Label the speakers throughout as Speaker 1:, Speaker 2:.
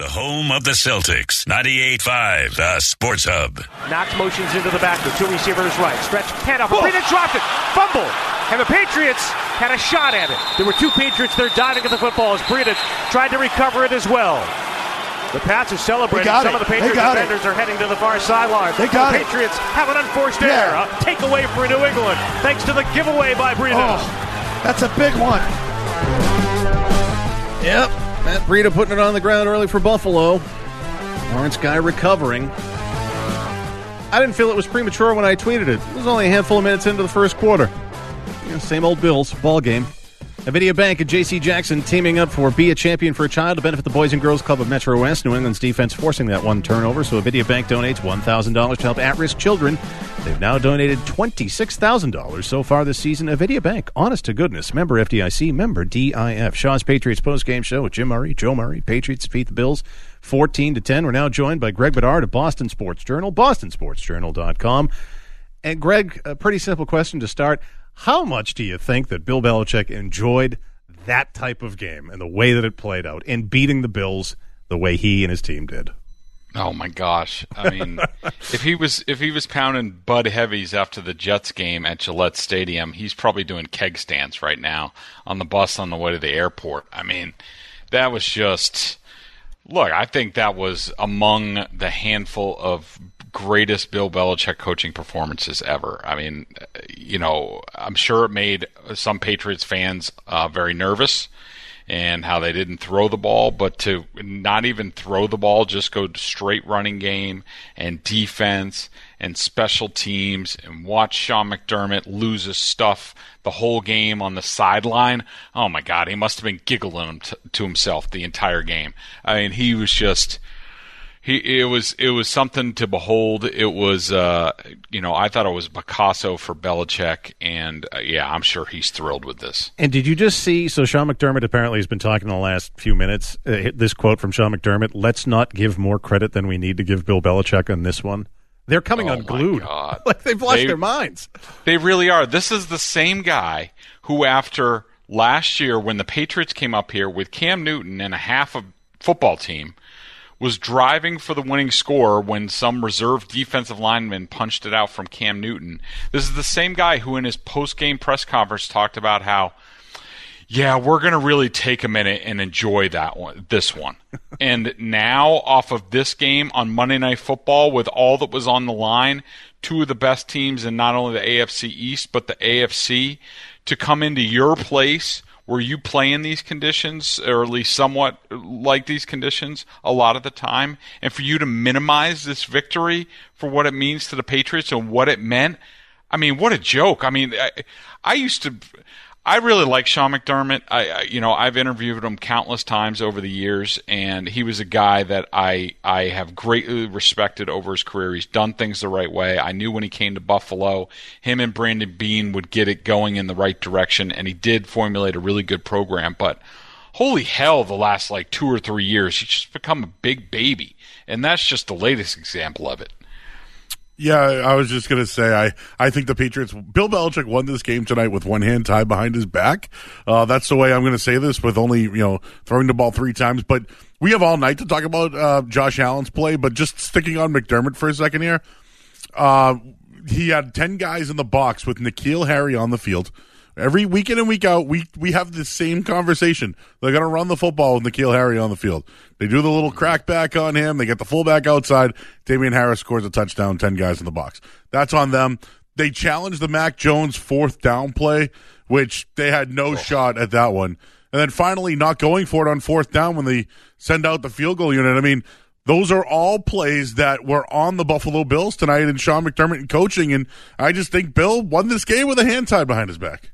Speaker 1: The home of the Celtics. 98.5, the Sports Hub.
Speaker 2: Knox motions into the back backfield. Two receivers right. Stretch handoff. Breida dropped it. Fumble. And the Patriots had a shot at it. There were two Patriots there diving at the football as Breida tried to recover it as well. The Pats are celebrating.
Speaker 3: got
Speaker 2: Some
Speaker 3: it.
Speaker 2: of the Patriots
Speaker 3: got it.
Speaker 2: defenders are heading to the far sideline.
Speaker 3: They got
Speaker 2: the
Speaker 3: it.
Speaker 2: Patriots have an unforced
Speaker 3: Yeah.
Speaker 2: error. A takeaway for New England thanks to the giveaway by Breida.
Speaker 3: Oh, that's a big one.
Speaker 4: Yep. Matt Breida putting it on the ground early for Buffalo. Lawrence Guy recovering. I didn't feel it was premature when I tweeted it. It was only a handful of minutes into the first quarter. You know, same old Bills ball game. Avidia Bank and J.C. Jackson teaming up for Be a Champion for a Child to benefit the Boys and Girls Club of Metro West. New England's defense forcing that one turnover, so Avidia Bank donates $1,000 to help at-risk children. They've now donated $26,000 so far this season. Avidia Bank, honest to goodness, member FDIC, member DIF. Shaw's Patriots postgame show with Jim Murray, Joe Murray, Patriots defeat the Bills 14 to 10. We're now joined by Greg Bedard of Boston Sports Journal, bostonsportsjournal.com. And Greg, a pretty simple question to start. How much do you think that Bill Belichick enjoyed that type of game and the way that it played out in beating the Bills the way he and his team did?
Speaker 5: Oh my gosh! I mean, if he was if he was pounding Bud Heavies after the Jets game at Gillette Stadium, he's probably doing keg stands right now on the bus on the way to the airport. I mean, that was just look. I think that was among the handful of greatest Bill Belichick coaching performances ever. I mean, you know, I'm sure it made some Patriots fans uh, very nervous and how they didn't throw the ball, but to not even throw the ball, just go straight running game and defense and special teams and watch Sean McDermott lose his stuff the whole game on the sideline. Oh my God, he must have been giggling to, to himself the entire game. I mean, he was just he it was it was something to behold. It was uh, you know I thought it was Picasso for Belichick, and uh, yeah, I'm sure he's thrilled with this.
Speaker 4: And did you just see? So Sean McDermott apparently has been talking in the last few minutes. Uh, this quote from Sean McDermott: "Let's not give more credit than we need to give Bill Belichick on this one." They're coming
Speaker 5: Oh,
Speaker 4: unglued, like they've lost
Speaker 5: They-
Speaker 4: their minds.
Speaker 5: They really are. This is the same guy who, after last year, when the Patriots came up here with Cam Newton and a half of football team, was driving for the winning score when some reserve defensive lineman punched it out from Cam Newton. This is the same guy who, in his post game press conference, talked about how, yeah, we're going to really take a minute and enjoy that one, this one. and now, off of this game on Monday Night Football, with all that was on the line, two of the best teams in not only the AFC East but the AFC, to come into your place where you play in these conditions, or at least somewhat like these conditions, a lot of the time, and for you to minimize this victory for what it means to the Patriots and what it meant. I mean, what a joke! I mean, I, I used to. I really like Sean McDermott. I, you know, I've interviewed him countless times over the years, and he was a guy that I I have greatly respected over his career. He's done things the right way. I knew when he came to Buffalo, him and Brandon Beane would get it going in the right direction, and he did formulate a really good program. But holy hell, the last like two or three years, he's just become a big baby, and that's just the latest example of it.
Speaker 6: Yeah, I was just gonna say I I think the Patriots. Bill Belichick won this game tonight with one hand tied behind his back. Uh, that's the way I'm gonna say this with only you know throwing the ball three times. But we have all night to talk about uh, Josh Allen's play. But just sticking on McDermott for a second here. Uh, he had ten guys in the box with N'Keal Harry on the field. Every week in and week out, we we have the same conversation. They're going to run the football with N'Keal Harry on the field. They do the little crackback on him. They get the fullback outside. Damien Harris scores a touchdown. Ten guys in the box. That's on them. They challenged the Mac Jones fourth down play, which they had no oh. shot at that one. And then finally, not going for it on fourth down when they send out the field goal unit. I mean, those are all plays that were on the Buffalo Bills tonight and Sean McDermott and coaching. And I just think Bill won this game with a hand tied behind his back.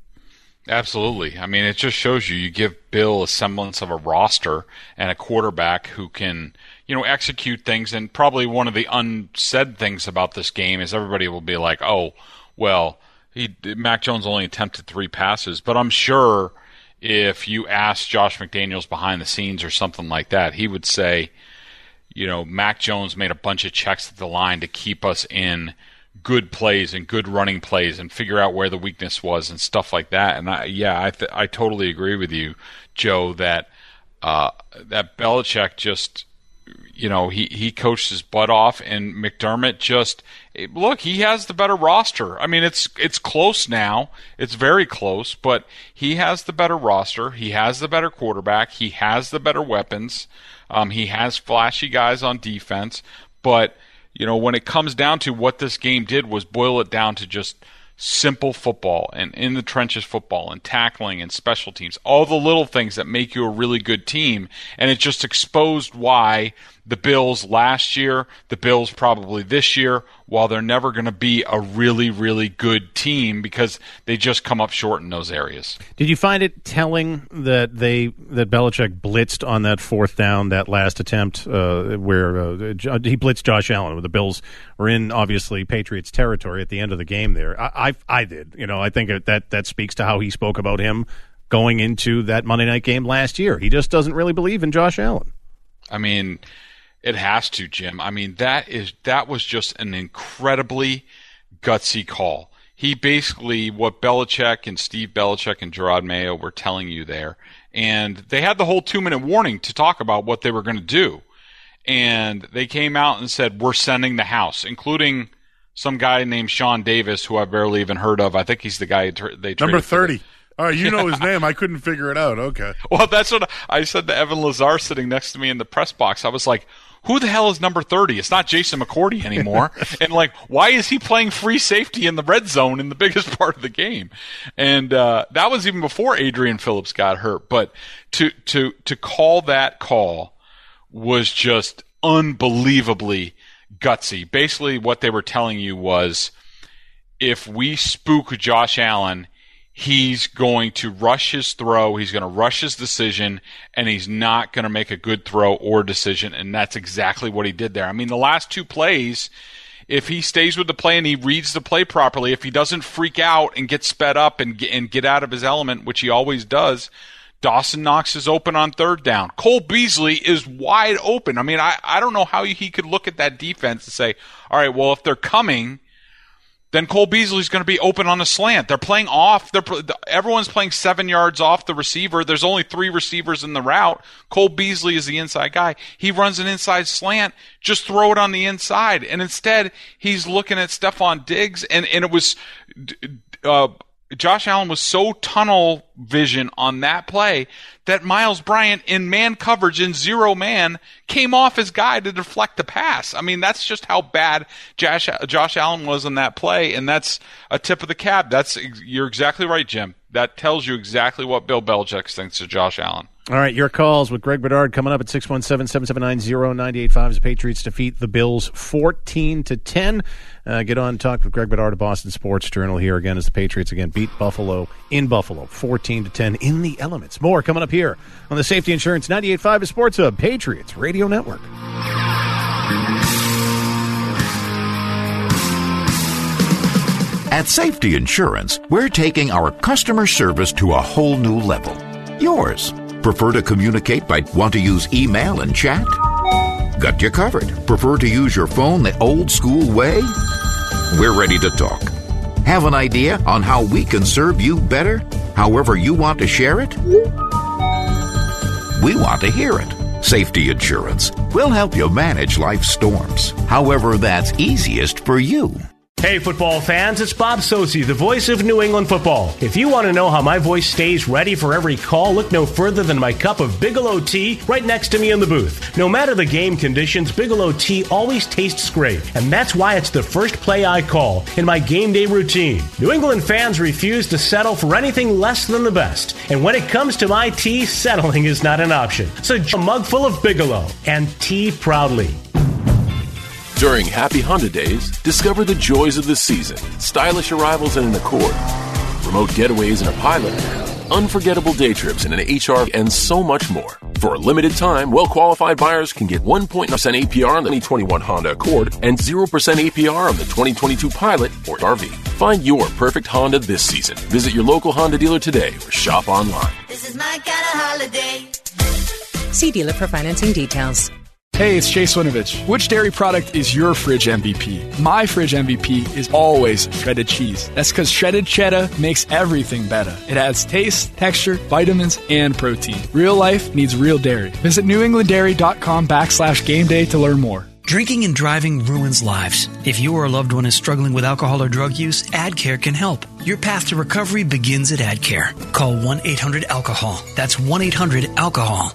Speaker 5: Absolutely. I mean, it just shows you you give Bill a semblance of a roster and a quarterback who can, you know, execute things. And probably one of the unsaid things about this game is everybody will be like, "Oh, well, he Mac Jones only attempted three passes," but I'm sure if you ask Josh McDaniels behind the scenes or something like that, he would say, you know, Mac Jones made a bunch of checks at the line to keep us in good plays and good running plays and figure out where the weakness was and stuff like that. And I, yeah, I th- I totally agree with you, Joe, that uh, that Belichick just you know he he coached his butt off and McDermott just look he has the better roster. I mean it's it's close now. It's very close, but he has the better roster. He has the better quarterback. He has the better weapons. Um, he has flashy guys on defense, but you know, when it comes down to what this game did was boil it down to just simple football and in the trenches football and tackling and special teams, all the little things that make you a really good team. And it just exposed why the Bills last year, the Bills probably this year, while they're never going to be a really, really good team because they just come up short in those areas.
Speaker 4: Did you find it telling that they that Belichick blitzed on that fourth down, that last attempt uh, where uh, he blitzed Josh Allen? where The Bills were in obviously Patriots territory at the end of the game. There, I, I, I did. You know, I think that that speaks to how he spoke about him going into that Monday night game last year. He just doesn't really believe in Josh Allen.
Speaker 5: I mean it has to, Jim. I mean, that is that was just an incredibly gutsy call. He basically what Belichick and Steve Belichick and Jerod Mayo were telling you there, and they had the whole two minute warning to talk about what they were going to do, and they came out and said we're sending the house, including some guy named Sean Davis, who I've barely even heard of. I think he's the guy they
Speaker 6: number thirty. All right, you know his name. I couldn't figure it out. Okay.
Speaker 5: Well, that's what I said to Evan Lazar sitting next to me in the press box. I was like, who the hell is number 30? It's not Jason McCourty anymore. and like, why is he playing free safety in the red zone in the biggest part of the game? And, uh, that was even before Adrian Phillips got hurt. But to, to, to call that call was just unbelievably gutsy. Basically, what they were telling you was if we spook Josh Allen, he's going to rush his throw, he's going to rush his decision, and he's not going to make a good throw or decision. And that's exactly what he did there. I mean, the last two plays, if he stays with the play and he reads the play properly, if he doesn't freak out and get sped up and, and get out of his element, which he always does, Dawson Knox is open on third down. Cole Beasley is wide open. I mean, I, I don't know how he could look at that defense and say, all right, well, if they're coming, then Cole Beasley's going to be open on a slant. They're playing off. They're everyone's playing seven yards off the receiver. There's only three receivers in the route. Cole Beasley is the inside guy. He runs an inside slant. Just throw it on the inside. And instead, he's looking at Stefon Diggs, and and it was. Uh, Josh Allen was so tunnel vision on that play that Myles Bryant in man coverage in zero man came off his guy to deflect the pass. I mean, that's just how bad Josh, Josh Allen was on that play, and that's a tip of the cap. That's you're exactly right, Jim. That tells you exactly what Bill Belichick thinks of Josh Allen.
Speaker 4: All right, your calls with Greg Bedard coming up at 617-779-0985 as Patriots defeat the Bills 14 to 10. Uh, get on and talk with Greg Bedard of Boston Sports Journal here again as the Patriots again beat Buffalo in Buffalo 14 to 10 in the elements. More coming up here on the Safety Insurance 98.5 Sports Hub Patriots Radio Network.
Speaker 7: At Safety Insurance, we're taking our customer service to a whole new level. Yours. Prefer to communicate by want to use email and chat? Got you covered. Prefer to use your phone the old school way? We're ready to talk. Have an idea on how we can serve you better? However you want to share it? We want to hear it. Safety Insurance. We'll help you manage life's storms, however that's easiest for you.
Speaker 8: Hey, football fans, it's Bob Socci, the voice of New England football. If you want to know how my voice stays ready for every call, look no further than my cup of Bigelow tea right next to me in the booth. No matter the game conditions, Bigelow tea always tastes great, and that's why it's the first play I call in my game day routine. New England fans refuse to settle for anything less than the best, and when it comes to my tea, settling is not an option. So, a mug full of Bigelow and tea proudly.
Speaker 9: During Happy Honda Days, discover the joys of the season, stylish arrivals in an Accord, remote getaways in a Pilot, unforgettable day trips in an HR, and so much more. For a limited time, well qualified buyers can get 1.9% APR on the 2021 Honda Accord and 0% APR on the 2022 Pilot or RV. Find your perfect Honda this season. Visit your local Honda dealer today or shop online.
Speaker 10: This is my kind of holiday.
Speaker 11: See dealer for financing details.
Speaker 12: Hey, it's Chase Winovich. Which dairy product is your fridge MVP? My fridge MVP is always shredded cheese. That's because shredded cheddar makes everything better. It adds taste, texture, vitamins, and protein. Real life needs real dairy. Visit newenglanddairy.com backslash game day to learn more.
Speaker 13: Drinking and driving ruins lives. If you or a loved one is struggling with alcohol or drug use, AdCare can help. Your path to recovery begins at AdCare. Call 1 800 Alcohol. That's 1 800 Alcohol.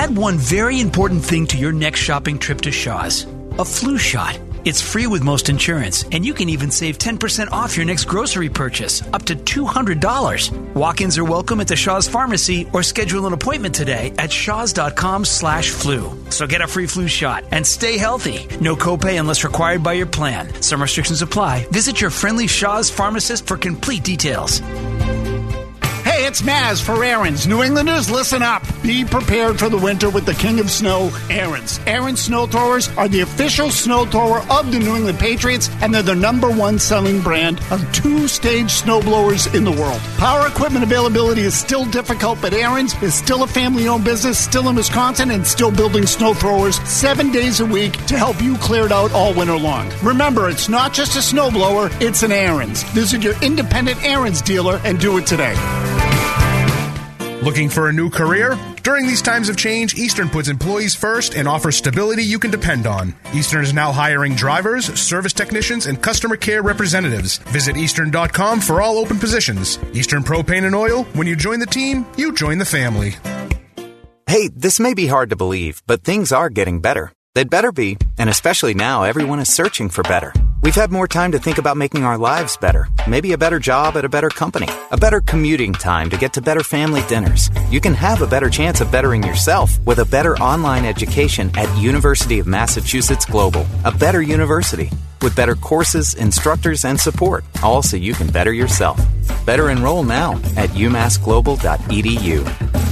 Speaker 13: Add one very important thing to your next shopping trip to Shaw's a flu shot. It's free with most insurance, and you can even save 10% off your next grocery purchase, up to $200. Walk-ins are welcome at the Shaw's Pharmacy or schedule an appointment today at shaws.com slash flu. So get a free flu shot and stay healthy. No copay unless required by your plan. Some restrictions apply. Visit your friendly Shaw's pharmacist for complete details.
Speaker 14: It's Mazz for Ariens. New Englanders, listen up. Be prepared for the winter with the king of snow, Ariens. Ariens snow throwers are the official snow thrower of the New England Patriots, and they're the number one selling brand of two-stage snow blowers in the world. Power equipment availability is still difficult, but Ariens is still a family-owned business, still in Wisconsin, and still building snow throwers seven days a week to help you clear it out all winter long. Remember, it's not just a snow blower, it's an Ariens. Visit your independent Ariens dealer and do it today.
Speaker 15: Looking for a new career? During these times of change, Eastern puts employees first and offers stability you can depend on. Eastern is now hiring drivers, service technicians, and customer care representatives. Visit Eastern.com for all open positions. Eastern Propane and Oil, when you join the team, you join the family.
Speaker 16: Hey, this may be hard to believe, but things are getting better. They'd better be, and especially now, everyone is searching for better. We've had more time to think about making our lives better. Maybe a better job at a better company, a better commuting time to get to better family dinners. You can have a better chance of bettering yourself with a better online education at University of Massachusetts Global, a better university with better courses, instructors, and support, all so you can better yourself. Better enroll now at umassglobal.edu.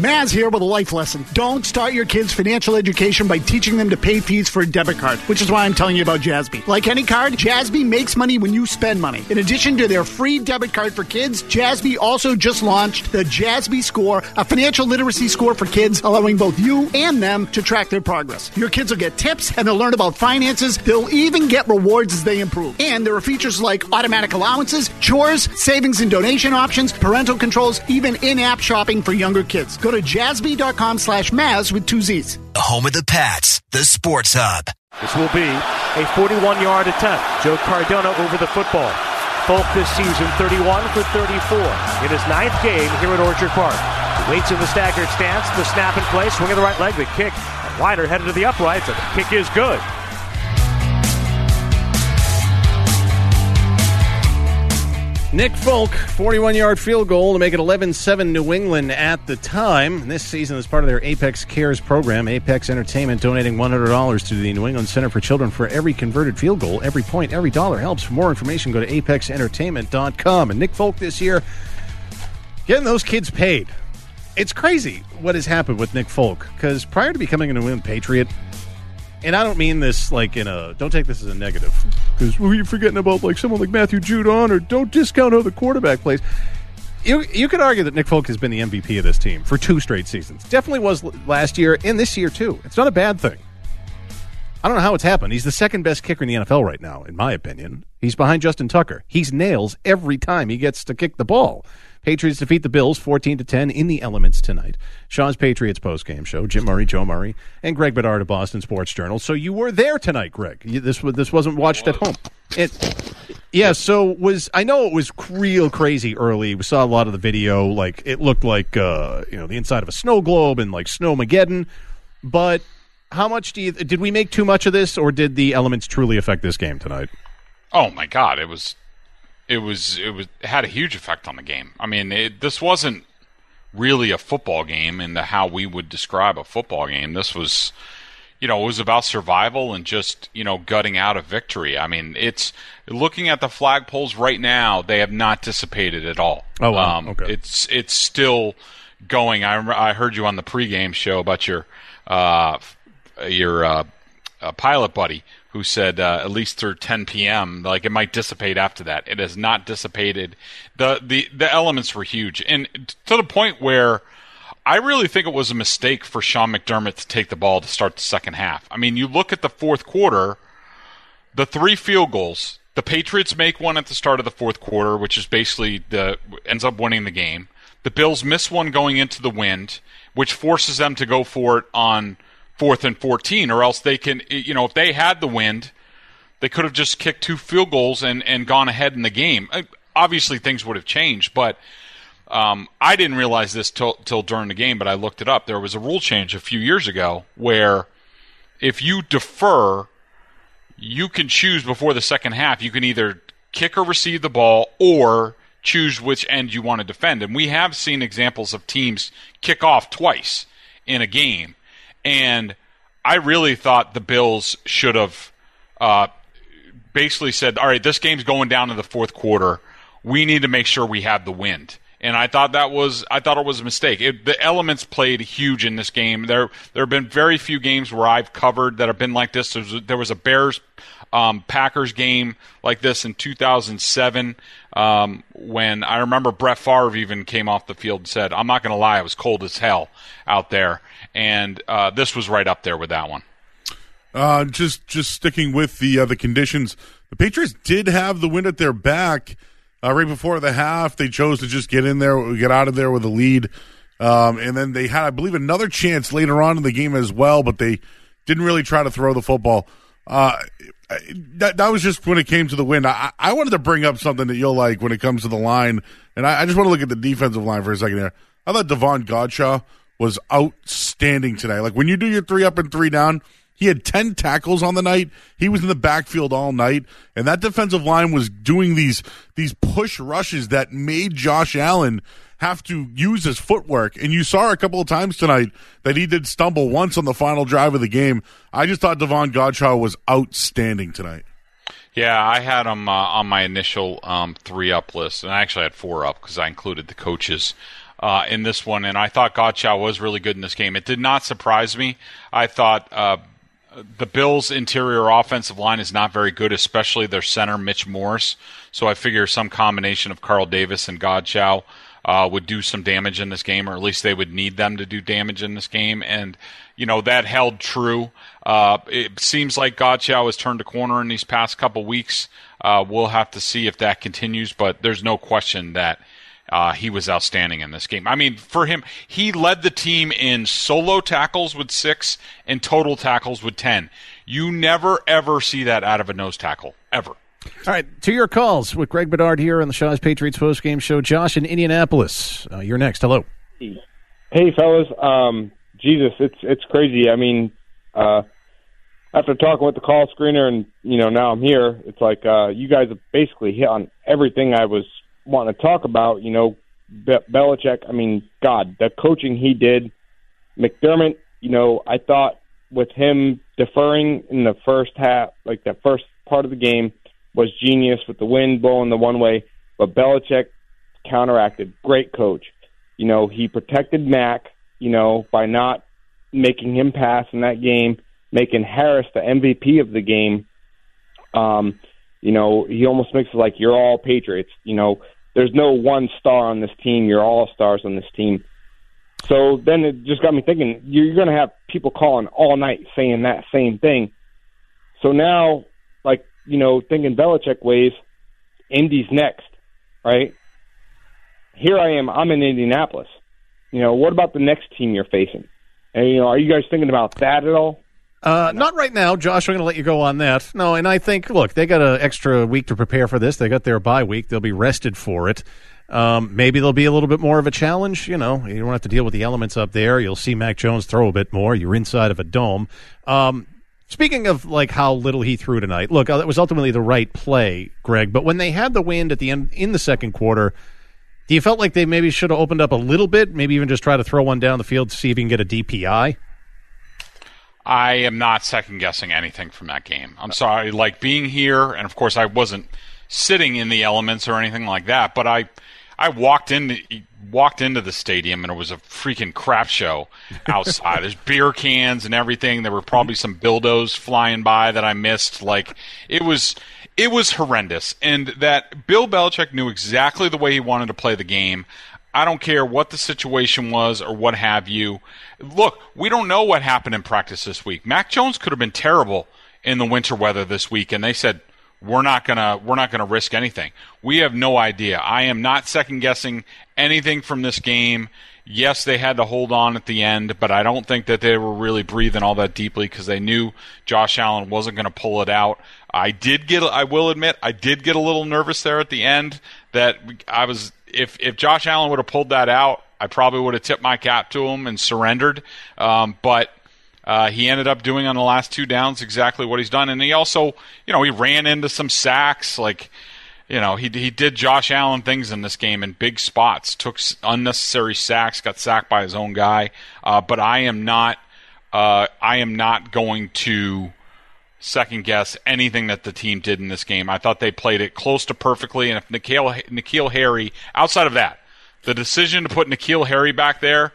Speaker 14: Mazz here with a life lesson. Don't start your kids' financial education by teaching them to pay fees for a debit card, which is why I'm telling you about Jassby. Like any card, Jassby makes money when you spend money. In addition to their free debit card for kids, Jassby also just launched the Jassby Score, a financial literacy score for kids, allowing both you and them to track their progress. Your kids will get tips and they'll learn about finances. They'll even get rewards as they improve. And there are features like automatic allowances, chores, savings and donation options, parental controls, even in-app shopping for younger kids. Go to jassby.com slash Mazz with two Z's.
Speaker 17: The home of the Pats, the Sports Hub.
Speaker 2: This will be a 41 yard attempt. Joe Cardona over the football. Folk this season 31 for 34 in his ninth game here at Orchard Park. He waits in the staggered stance, the snap in place, swing of the right leg, the kick. Wider headed to the uprights, and the kick is good.
Speaker 4: Nick Folk, 41 yard field goal to make it 11 7 New England at the time. This season, as part of their Apex Cares program, Apex Entertainment donating $100 to the New England Center for Children for every converted field goal. Every point, every dollar helps. For more information, go to apexentertainment.com. And Nick Folk this year getting those kids paid. It's crazy what has happened with Nick Folk because prior to becoming a New England Patriot, and I don't mean this like in a don't take this as a negative because well, you're forgetting about like someone like Matthew Judon or don't discount how the quarterback plays. You you could argue that Nick Folk has been the MVP of this team for two straight seasons. Definitely was last year and this year too. It's not a bad thing. I don't know how it's happened. He's the second best kicker in the NFL right now, in my opinion. He's behind Justin Tucker. He's nails every time he gets to kick the ball. Patriots defeat the Bills 14 to 10 in the elements tonight. Shaw's Patriots postgame show. Jim Murray, Joe Murray, and Greg Bedard of Boston Sports Journal. So you were there tonight, Greg. You, this this wasn't watched at home. It, yeah. So was I know it was real crazy early. We saw a lot of the video. Like it looked like uh, you know the inside of a snow globe and like snowmageddon. But how much do you did we make too much of this, or did the elements truly affect this game tonight?
Speaker 5: Oh my God! It was, it was, it was it had a huge effect on the game. I mean, it, this wasn't really a football game in the how we would describe a football game. This was, you know, it was about survival and just you know gutting out a victory. I mean, it's looking at the flagpoles right now; they have not dissipated at all.
Speaker 4: Oh, wow.
Speaker 5: Um,
Speaker 4: Okay.
Speaker 5: It's it's still going. I remember, I heard you on the pregame show about your uh, your uh, uh, pilot buddy who said uh, at least through 10 p.m. like it might dissipate after that. It has not dissipated. the the The elements were huge, and to the point where. I really think it was a mistake for Sean McDermott to take the ball to start the second half. I mean, you look at the fourth quarter, the three field goals. The Patriots make one at the start of the fourth quarter, which is basically the ends up winning the game. The Bills miss one going into the wind, which forces them to go for it on fourth and 14, or else they can, you know, if they had the wind, they could have just kicked two field goals and, and gone ahead in the game. Obviously, things would have changed, but um, I didn't realize this till, till during the game, but I looked it up. There was a rule change a few years ago where if you defer, you can choose before the second half. You can either kick or receive the ball or choose which end you want to defend. And we have seen examples of teams kick off twice in a game. And I really thought the Bills should have uh, basically said, all right, this game's going down to the fourth quarter. We need to make sure we have the wind. And I thought that was I thought it was a mistake. It, the elements played huge in this game. There there have been very few games where I've covered that have been like this. There was, there was a Bears um, Packers game like this in 2007 um, when I remember Brett Favre even came off the field and said, "I'm not going to lie, it was cold as hell out there." And uh, this was right up there with that one.
Speaker 6: Uh, just just sticking with the uh, the conditions, the Patriots did have the wind at their back uh, right before the half. They chose to just get in there, get out of there with a lead, um, and then they had, I believe, another chance later on in the game as well, but they didn't really try to throw the football. Uh, that that was just when it came to the wind. I, I wanted to bring up something that you'll like when it comes to the line, and I, I just want to look at the defensive line for a second here. I thought Davon Godchaux was outstanding today. Like when you do your three up and three down, he had 10 tackles on the night. He was in the backfield all night. And that defensive line was doing these, these push rushes that made Josh Allen have to use his footwork. And you saw a couple of times tonight that he did stumble once on the final drive of the game. I just thought Davon Godchaux was outstanding tonight.
Speaker 5: Yeah, I had him uh, on my initial um, three up list, and I actually had four up because I included the coaches uh, in this one. And I thought Godchaux was really good in this game. It did not surprise me. I thought uh, the Bills' interior offensive line is not very good, especially their center, Mitch Morse. So I figure some combination of Carl Davis and Godchaux uh, would do some damage in this game, or at least they would need them to do damage in this game. And, you know, that held true. Uh, it seems like Godchaux has turned a corner in these past couple weeks. Uh, we'll have to see if that continues, but there's no question that uh, he was outstanding in this game. I mean, for him, he led the team in solo tackles with six and total tackles with 10. You never, ever see that out of a nose tackle, ever.
Speaker 4: All right, to your calls with Greg Bedard here on the Shaw's Patriots postgame show. Josh in Indianapolis, uh, you're next. Hello.
Speaker 18: Hey, fellas. Um, Jesus, it's it's crazy. I mean, uh, after talking with the call screener, and you know now I'm here. It's like uh, you guys have basically hit on everything I was wanting to talk about. You know, Be- Belichick. I mean, God, the coaching he did. McDermott. You know, I thought with him deferring in the first half, like the first part of the game, was genius with the wind blowing the one way. But Belichick counteracted. Great coach. You know, he protected Mac. You know, by not making him pass in that game, making Harris the MVP of the game. Um, you know, he almost makes it like you're all Patriots. You know, there's no one star on this team. You're all stars on this team. So then it just got me thinking, you're going to have people calling all night saying that same thing. So now, like, you know, thinking Belichick ways, Indy's next, right? here I am. I'm in Indianapolis. You know, what about the next team you're facing? And you know, are you guys thinking about that at all?
Speaker 4: Uh, not right now, Josh. I'm going to let you go on that. No, and I think, look, they got an extra week to prepare for this. They got their bye week. They'll be rested for it. Um, maybe there'll be a little bit more of a challenge. You know, you don't have to deal with the elements up there. You'll see Mac Jones throw a bit more. You're inside of a dome. Um, speaking of like how little he threw tonight, look, that was ultimately the right play, Greg. But when they had the wind at the end in the second quarter, do you felt like they maybe should have opened up a little bit? Maybe even just try to throw one down the field to see if you can get a DPI.
Speaker 5: I am not second guessing anything from that game. I'm sorry, like being here, and of course I wasn't sitting in the elements or anything like that, but I I walked in walked into the stadium and it was a freaking crap show outside. There's beer cans and everything. There were probably some dildos flying by that I missed. Like it was it was horrendous. And that Bill Belichick knew exactly the way he wanted to play the game. I don't care what the situation was or what have you. Look, we don't know what happened in practice this week. Mac Jones could have been terrible in the winter weather this week, and they said we're not gonna we're not gonna risk anything. We have no idea. I am not second guessing anything from this game. Yes, they had to hold on at the end, but I don't think that they were really breathing all that deeply because they knew Josh Allen wasn't going to pull it out. I did get, I will admit, I did get a little nervous there at the end that I was if if Josh Allen would have pulled that out, I probably would have tipped my cap to him and surrendered. Um, but uh, he ended up doing on the last two downs exactly what he's done, and he also, you know, he ran into some sacks. Like, you know, he he did Josh Allen things in this game in big spots, took unnecessary sacks, got sacked by his own guy. Uh, but I am not, uh, I am not going to second guess anything that the team did in this game. I thought they played it close to perfectly. And if N'Keal, N'Keal Harry, outside of that, the decision to put N'Keal Harry back there,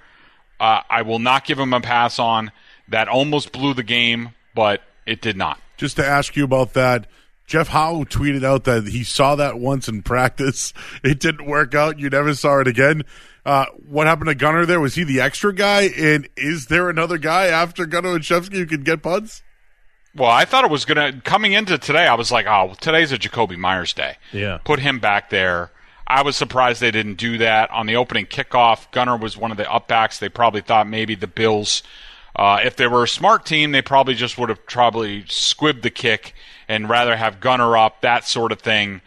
Speaker 5: uh, I will not give him a pass on. That almost blew the game, but it did not.
Speaker 6: Just to ask you about that, Jeff Howe tweeted out that he saw that once in practice. It didn't work out. You never saw it again. Uh, what happened to Gunner there? Was he the extra guy? And is there another guy after Gunner Olszewski who can get punts?
Speaker 5: Well, I thought it was going to coming into today. I was like, oh, today's a Jakobi Meyers day.
Speaker 4: Yeah,
Speaker 5: put him back there. I was surprised they didn't do that on the opening kickoff. Gunner was one of the upbacks. They probably thought maybe the Bills, uh, if they were a smart team, they probably just would have probably squibbed the kick and rather have Gunner up, that sort of thing.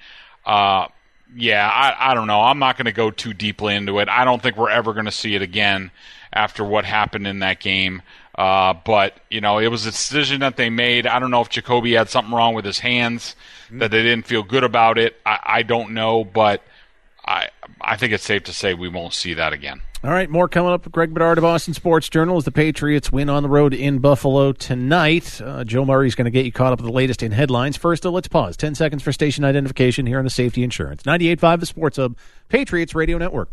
Speaker 5: Uh, yeah, I, I don't know. I'm not going to go too deeply into it. I don't think we're ever going to see it again after what happened in that game. Uh, but you know, it was a decision that they made. I don't know if Jakobi had something wrong with his hands that they didn't feel good about it. I, I don't know, but I I think it's safe to say we won't see that again.
Speaker 4: All right, more coming up. With Greg Bedard of Boston Sports Journal as the Patriots win on the road in Buffalo tonight. Uh, Joe Murray's going to get you caught up with the latest in headlines. First, uh, let's pause. 10 seconds for station identification here on the Safety Insurance. 98.5 The Sports Hub, Patriots Radio Network.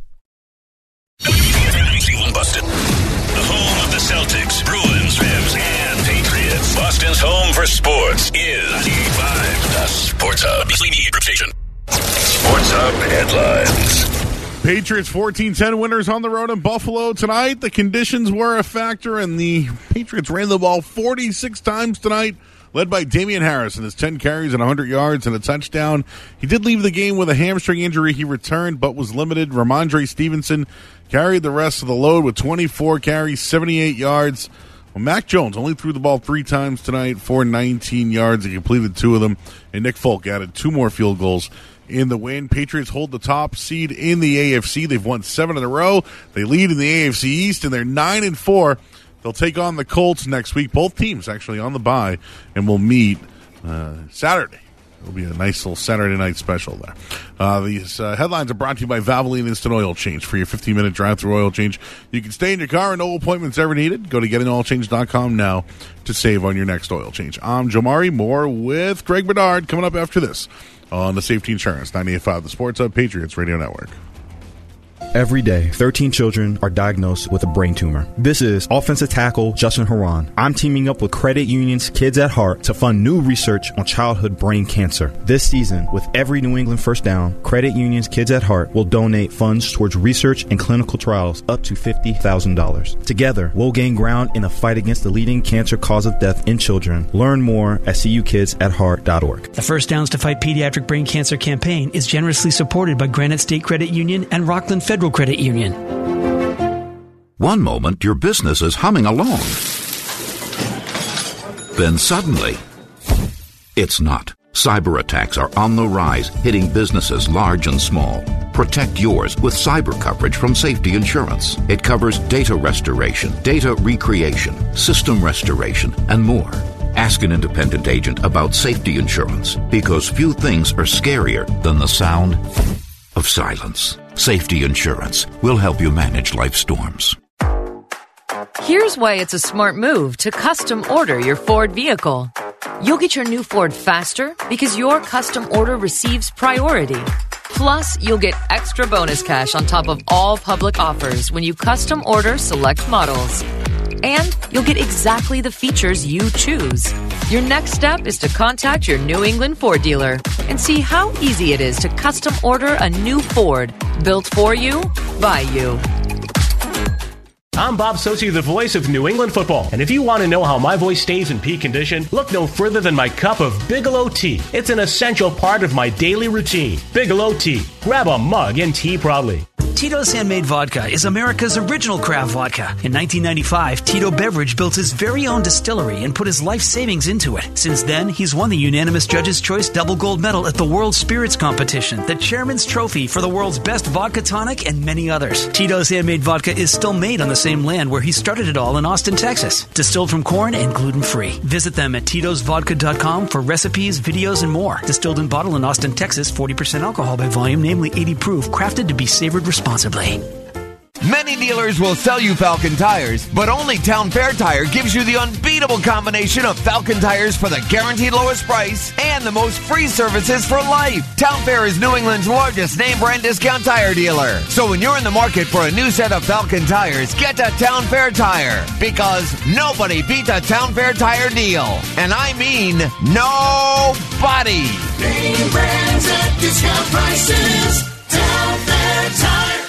Speaker 1: Boston's home for sports is 95 The Sports Hub. Beasley Media Group Station. Sports Hub headlines.
Speaker 6: Patriots 14-10 winners on the road in Buffalo tonight. The conditions were a factor, and the Patriots ran the ball 46 times tonight, led by Damien Harris and his 10 carries and 100 yards and a touchdown. He did leave the game with a hamstring injury. He returned, but was limited. Rhamondre Stevenson carried the rest of the load with 24 carries, 78 yards. Well, Mac Jones only threw the ball three times tonight for 19 yards. He completed two of them, and Nick Folk added two more field goals in the win. Patriots hold the top seed in the AFC. They've won seven in a row. They lead in the AFC East, and they're nine and four. They'll take on the Colts next week. Both teams actually on the bye, and will meet uh, Saturday. It'll be a nice little Saturday night special there. Uh, these uh, headlines are brought to you by Valvoline Instant Oil Change. For your 15 minute drive through oil change, you can stay in your car and no appointments ever needed. Go to getanoilchange.com now to save on your next oil change. I'm Jim Murray with Greg Bedard coming up after this on the Safety Insurance 98.5 The Sports Hub Patriots Radio Network.
Speaker 19: Every day, 13 children are diagnosed with a brain tumor. This is offensive tackle Justin Herron. I'm teaming up with Credit Union's Kids at Heart to fund new research on childhood brain cancer. This season, with every New England first down, Credit Union's Kids at Heart will donate funds towards research and clinical trials up to $50,000. Together, we'll gain ground in the fight against the leading cancer cause of death in children. Learn more at cukidsatheart.org.
Speaker 13: The First Downs to Fight Pediatric Brain Cancer campaign is generously supported by Granite State Credit Union and Rockland Federal Credit Union.
Speaker 7: One moment, your business is humming along. Then suddenly, it's not. Cyber attacks are on the rise, hitting businesses large and small. Protect yours with cyber coverage from Safety Insurance. It covers data restoration, data recreation, system restoration, and more. Ask an independent agent about safety insurance because few things are scarier than the sound of silence. Safety Insurance will help you manage life storms.
Speaker 20: Here's why it's a smart move to custom order your Ford vehicle. You'll get your new Ford faster because your custom order receives priority. Plus, you'll get extra bonus cash on top of all public offers when you custom order select models. And you'll get exactly the features you choose. Your next step is to contact your New England Ford dealer and see how easy it is to custom order a new Ford built for you by you.
Speaker 8: I'm Bob Socci, the voice of New England football. And if you want to know how my voice stays in peak condition, look no further than my cup of Bigelow tea. It's an essential part of my daily routine. Bigelow tea. Grab a mug and tea proudly.
Speaker 13: Tito's Handmade Vodka is America's original craft vodka. In 1995, Tito Beveridge built his very own distillery and put his life savings into it. Since then, he's won the unanimous Judges' Choice Double Gold Medal at the World Spirits Competition, the Chairman's Trophy for the world's best vodka tonic, and many others. Tito's Handmade Vodka is still made on the same land where he started it all in Austin, Texas. Distilled from corn and gluten free. Visit them at titosvodka.com for recipes, videos, and more. Distilled and bottled in Austin, Texas, 40% alcohol by volume, namely 80 proof, crafted to be savored responsibly.
Speaker 21: Many dealers will sell you Falcon tires, but only Town Fair Tire gives you the unbeatable combination of Falcon tires for the guaranteed lowest price and the most free services for life. Town Fair is New England's largest name brand discount tire dealer. So when you're in the market for a new set of Falcon tires, get to Town Fair Tire because nobody beats a Town Fair Tire deal. And I mean nobody.
Speaker 22: Name brands at discount prices. Town there, Tire.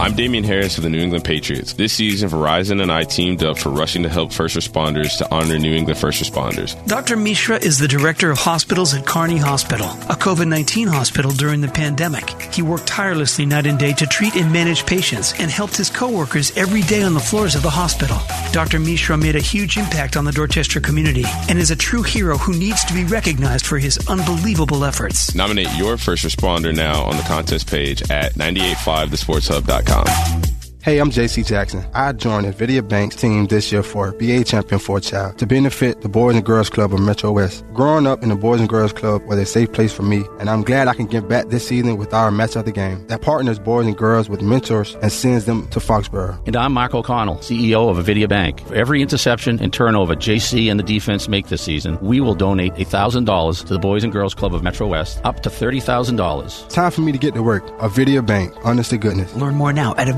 Speaker 23: I'm Damien Harris of the New England Patriots. This season, Verizon and I teamed up for Rushing to Help First Responders to honor New England first responders.
Speaker 13: Dr. Mishra is the director of hospitals at Carney Hospital, a COVID 19 hospital during the pandemic. He worked tirelessly night and day to treat and manage patients and helped his coworkers every day on the floors of the hospital. Dr. Mishra made a huge impact on the Dorchester community and is a true hero who needs to be recognized for his unbelievable efforts.
Speaker 23: Nominate your first responder now on the contest page at 985thesportshub.com gmail.com.
Speaker 24: Hey, I'm JC Jackson. I joined Avidia Bank's team this year for BA Champion for a Child to benefit the Boys and Girls Club of Metro West. Growing up in the Boys and Girls Club was a safe place for me, and I'm glad I can give back this season with our match of the game that partners boys and girls with mentors and sends them to Foxborough.
Speaker 25: And I'm Mark O'Connell, CEO of Avidia Bank. For every interception and turnover JC and the defense make this season, we will donate $1,000 to the Boys and Girls Club of Metro West, up to $30,000.
Speaker 24: Time for me to get to work. Avidia Bank, honest to goodness.
Speaker 13: Learn more now at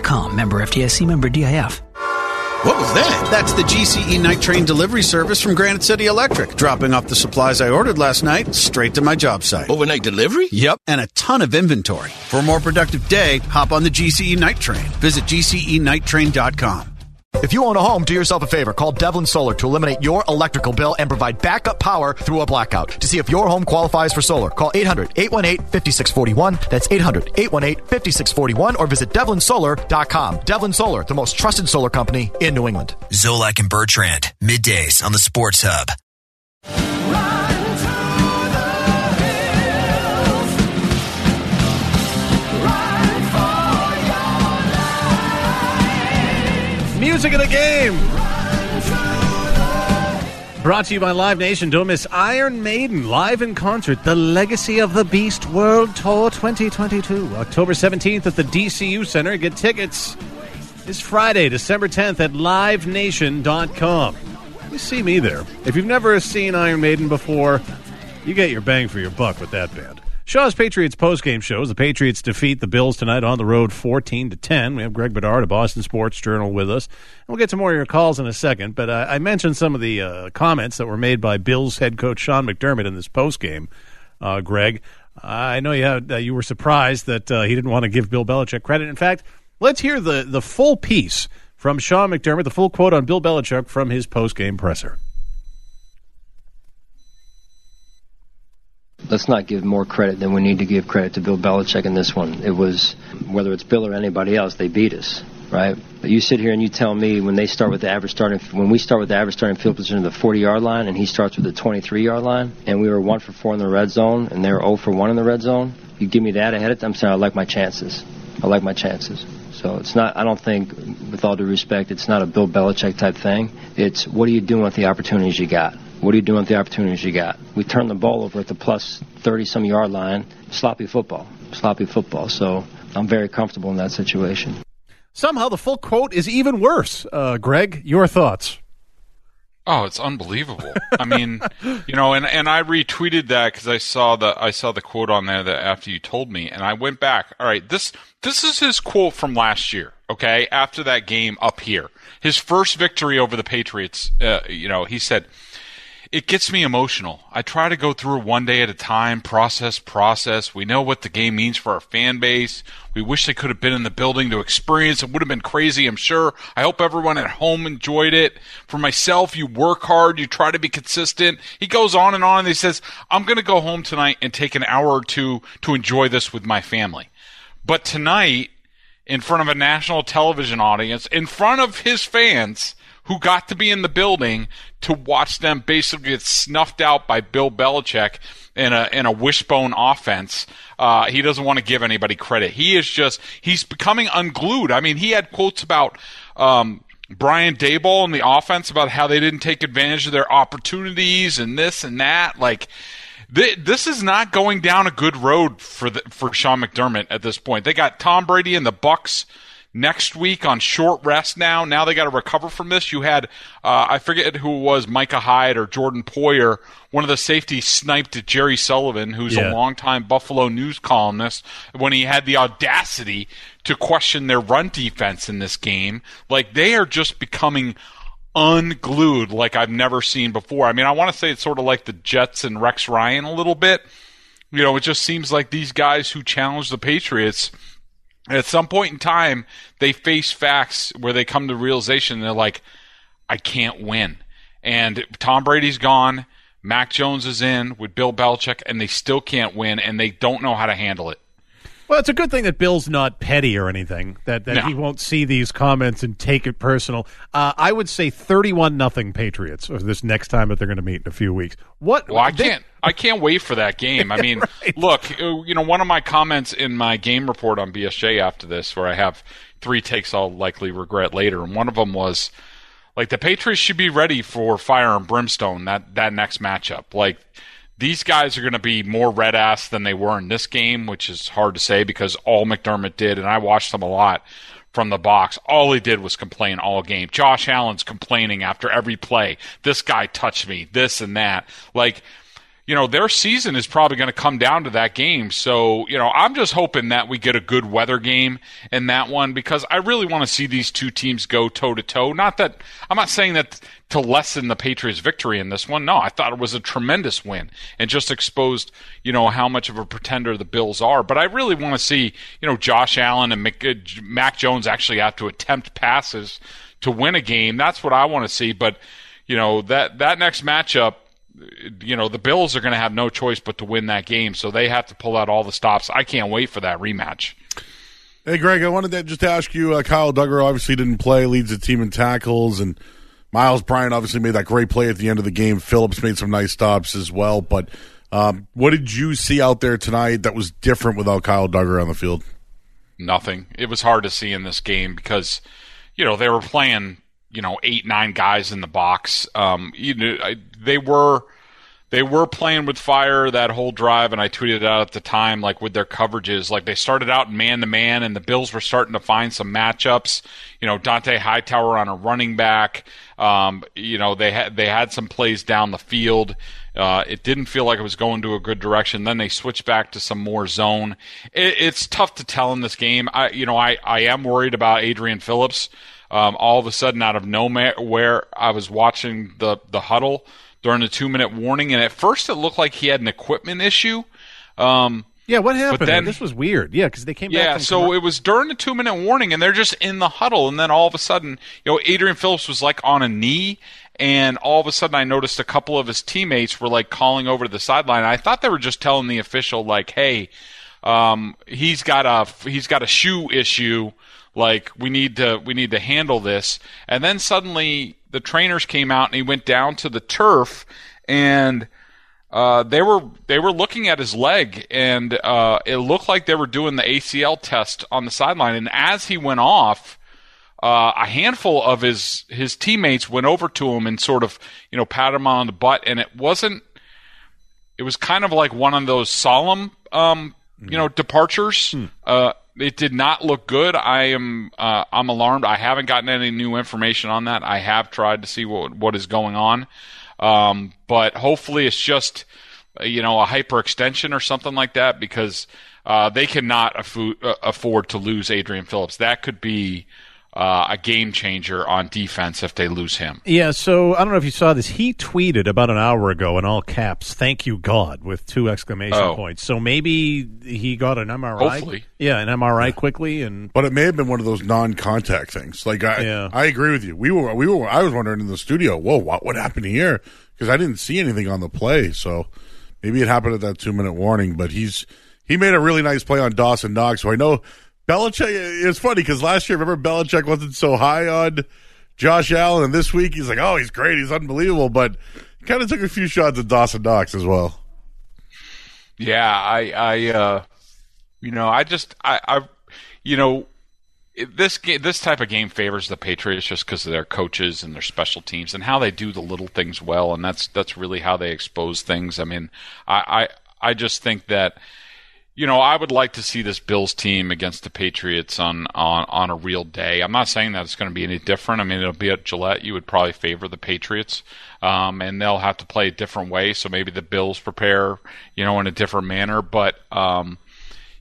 Speaker 13: avidiabank.com. Member FDIC, member DIF.
Speaker 3: What was that? That's the GCE night train delivery service from Granite City Electric, dropping off the supplies I ordered last night straight to my job site.
Speaker 26: Overnight delivery?
Speaker 3: Yep, and a ton of inventory. For a more productive day, hop on the GCE night train. Visit GCEnighttrain.com.
Speaker 27: If you own a home, do yourself a favor. Call Devlin Solar to eliminate your electrical bill and provide backup power through a blackout. To see if your home qualifies for solar, call 800 818 5641. That's 800 818 5641 or visit devlinsolar.com. Devlin Solar, the most trusted solar company in New England.
Speaker 17: Zolak and Bertrand, middays on the Sports Hub.
Speaker 4: Music of the game. Brought to you by Live Nation. Don't miss Iron Maiden live in concert, The Legacy of the Beast World Tour 2022. October 17th at the DCU Center. Get tickets this Friday, December 10th at livenation.com. You see me there. If you've never seen Iron Maiden before, you get your bang for your buck with that band. Shaw's Patriots postgame shows. The Patriots defeat the Bills tonight on the road 14 to 10. We have Greg Bedard of Boston Sports Journal with us. And We'll get to more of your calls in a second, but uh, I mentioned some of the uh, comments that were made by Bills head coach Sean McDermott in this postgame, uh, Greg. I know you, had, uh, you were surprised that uh, he didn't want to give Bill Belichick credit. In fact, let's hear the, the full piece from Sean McDermott, the full quote on Bill Belichick from his postgame presser.
Speaker 28: Let's not give more credit than we need to give credit to Bill Belichick in this one. It was whether it's Bill or anybody else, they beat us, right? But you sit here and you tell me when they start with the average starting when we start with the average starting field position of the 40 yard line and he starts with the 23 yard line and we were one for four in the red zone and they were 0 for one in the red zone. You give me that ahead of time, I'm saying I like my chances. I like my chances. So it's not. I don't think, with all due respect, it's not a Bill Belichick type thing. It's what are you doing with the opportunities you got? What are you doing with the opportunities you got? We turned the ball over at the plus 30 some yard line. Sloppy football. Sloppy football. So I'm very comfortable in that situation.
Speaker 4: Somehow the full quote is even worse. Uh, Greg, your thoughts?
Speaker 5: Oh, it's unbelievable. I mean, you know, and, and I retweeted that because I saw the I saw the quote on there that after you told me, and I went back. All right, this this is his quote from last year. Okay, after that game up here, his first victory over the Patriots. Uh, you know, he said it gets me emotional. I try to go through one day at a time, process, process. We know what the game means for our fan base. We wish they could have been in the building to experience. It would have been crazy, I'm sure. I hope everyone at home enjoyed it. For myself, you work hard, you try to be consistent. He goes on and on and he says, I'm going to go home tonight and take an hour or two to enjoy this with my family. But tonight, in front of a national television audience, in front of his fans, who got to be in the building to watch them basically get snuffed out by Bill Belichick in a in a wishbone offense. Uh, he doesn't want to give anybody credit. He is just he's becoming unglued. I mean, he had quotes about. Um, Brian Daboll and the offense about how they didn't take advantage of their opportunities and this and that. Like, this is not going down a good road for the, for Sean McDermott at this point. They got Tom Brady and the Bucs next week on short rest now. Now they got to recover from this. You had, uh, I forget who it was, Micah Hyde or Jordan Poyer, one of the safeties sniped at Jerry Sullivan, who's yeah. a longtime Buffalo news columnist, when he had the audacity to question their run defense in this game. Like they are just becoming unglued like I've never seen before. I mean, I want to say it's sort of like the Jets and Rex Ryan a little bit. You know, it just seems like these guys who challenge the Patriots – at some point in time, they face facts where they come to realization they're like, I can't win. And Tom Brady's gone. Mac Jones is in with Bill Belichick, and they still can't win, and they don't know how to handle it.
Speaker 4: Well, it's a good thing that Bill's not petty or anything. That that no. he won't see these comments and take it personal. Uh, I would say thirty-one nothing Patriots this next time that they're going to meet in a few weeks. What?
Speaker 5: Well, I they, can't. I can't wait for that game. I mean, right. look, you know, one of my comments in my game report on BSJ after this, where I have three takes I'll likely regret later, and one of them was like the Patriots should be ready for fire and brimstone that that next matchup. Like these guys are going to be more red ass than they were in this game, which is hard to say because all McDermott did, and I watched them a lot from the box. All he did was complain all game. Josh Allen's complaining after every play. This guy touched me, this and that. Like you know, their season is probably going to come down to that game. So, you know, I'm just hoping that we get a good weather game in that one because I really want to see these two teams go toe to toe. Not that I'm not saying that to lessen the Patriots' victory in this one. No, I thought it was a tremendous win and just exposed, you know, how much of a pretender the Bills are. But I really want to see, you know, Josh Allen and uh, Mac Jones actually have to attempt passes to win a game. That's what I want to see. But, you know, that, that next matchup, you know, the Bills are going to have no choice but to win that game, so they have to pull out all the stops. I can't wait for that rematch.
Speaker 6: Hey, Greg, I wanted to just ask you. Uh, Kyle Dugger obviously didn't play, leads the team in tackles, and Myles Bryant obviously made that great play at the end of the game. Phillips made some nice stops as well. But um, what did you see out there tonight that was different without Kyle Dugger on the field?
Speaker 5: Nothing. It was hard to see in this game because, you know, they were playing you know eight nine guys in the box. Um, you know, I, they were they were playing with fire that whole drive, and I tweeted it out at the time, like with their coverages. Like they started out man to man, and the Bills were starting to find some matchups. You know, Dont'a Hightower on a running back. Um, you know, they had they had some plays down the field. Uh, it didn't feel like it was going to a good direction. Then they switched back to some more zone. It, it's tough to tell in this game. I, you know, I, I am worried about Adrian Phillips. Um, all of a sudden, out of nowhere, I was watching the the huddle during the two minute warning, and at first it looked like he had an equipment issue. Um,
Speaker 4: Yeah, what happened?
Speaker 5: then-
Speaker 4: this was weird. Yeah, because they came back.
Speaker 5: yeah, so it was during the two minute warning, and they're just in the huddle, and then all of a sudden, you know, Adrian Phillips was like on a knee, and all of a sudden, I noticed a couple of his teammates were like calling over to the sideline. I thought they were just telling the official, like, "Hey, um, he's got a he's got a shoe issue. Like, we need to we need to handle this." And then suddenly, the trainers came out, and he went down to the turf, and uh, they were they were looking at his leg, and uh, it looked like they were doing the ACL test on the sideline. And as he went off, uh, a handful of his his teammates went over to him and sort of you know patted him on the butt, and it wasn't. It was kind of like one of those solemn, um, you know, departures. Uh, it did not look good. I am uh, I'm alarmed. I haven't gotten any new information on that. I have tried to see what what is going on. Um, but hopefully it's just, uh, you know, a hyperextension or something like that because uh, they cannot uh, afford to lose Adrian Phillips. That could be uh, a game changer on defense if they lose him.
Speaker 4: Yeah, so I don't know if you saw this. He tweeted about an hour ago in all caps, "Thank you God" with two exclamation
Speaker 6: Oh.
Speaker 4: points. So maybe he got an MRI.
Speaker 6: Hopefully.
Speaker 4: yeah, an MRI quickly, and
Speaker 6: But it may have been one of those non-contact things. Like I,
Speaker 4: Yeah.
Speaker 6: I agree with you. We were, we were. I was wondering in the studio, whoa, what what happened here? Because I didn't see anything on the play. So maybe it happened at that two-minute warning. But he's he made a really nice play on Dawson Knox. So I know Belichick. It's funny because last year, remember Belichick wasn't so high on Josh Allen, and this week he's like, oh, he's great, he's unbelievable. But kind of took a few shots at Dawson Knox as well.
Speaker 5: Yeah, I, I, uh, you know, I just, I, I you know, this ga- this type of game favors the Patriots just because of their coaches and their special teams and how they do the little things well, and that's that's really how they expose things. I mean, I, I, I just think that. You know, I would like to see this Bills team against the Patriots on, on, on a real day. I'm not saying that it's going to be any different. I mean, it'll be at Gillette. You would probably favor the Patriots, um, and they'll have to play a different way. So maybe the Bills prepare, you know, in a different manner. But um,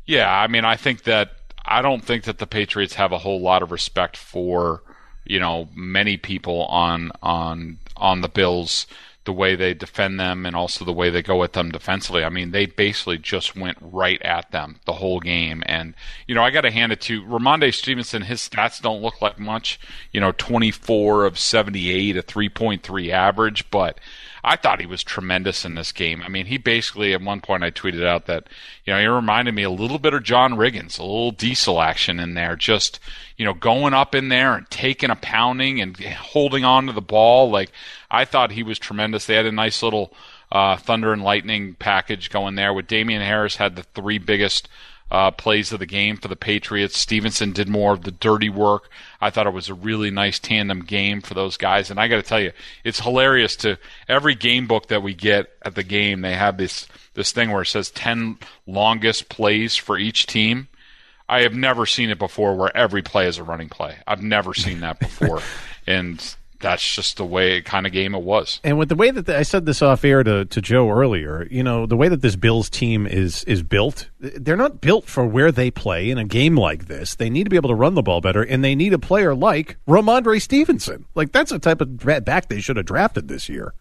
Speaker 5: yeah, I mean, I think that I don't think that the Patriots have a whole lot of respect for you know many people on on on the Bills the way they defend them and also the way they go at them defensively. I mean, they basically just went right at them the whole game. And, you know, I got to hand it to Rhamondre Stevenson. His stats don't look like much, you know, 24 of 78, a 3.3 average, but I thought he was tremendous in this game. I mean, he basically, at one point, I tweeted out that, you know, he reminded me a little bit of John Riggins, a little diesel action in there, just, you know, going up in there and taking a pounding and holding on to the ball. Like, I thought he was tremendous. They had a nice little uh, thunder and lightning package going there with Damien Harris had the three biggest uh, plays of the game for the Patriots. Stevenson did more of the dirty work. I thought it was a really nice tandem game for those guys. And I got to tell you, it's hilarious to every game book that we get at the game. They have this this thing where it says ten longest plays for each team. I have never seen it before where every play is a running play. I've never seen that before, and that's just the way kind of game it was.
Speaker 4: And with the way that the, I said this off air to, to Joe earlier, you know, the way that this Bills team is is built, they're not built for where they play in a game like this. They need to be able to run the ball better, and they need a player like Rhamondre Stevenson. Like that's the type of back they should have drafted this year.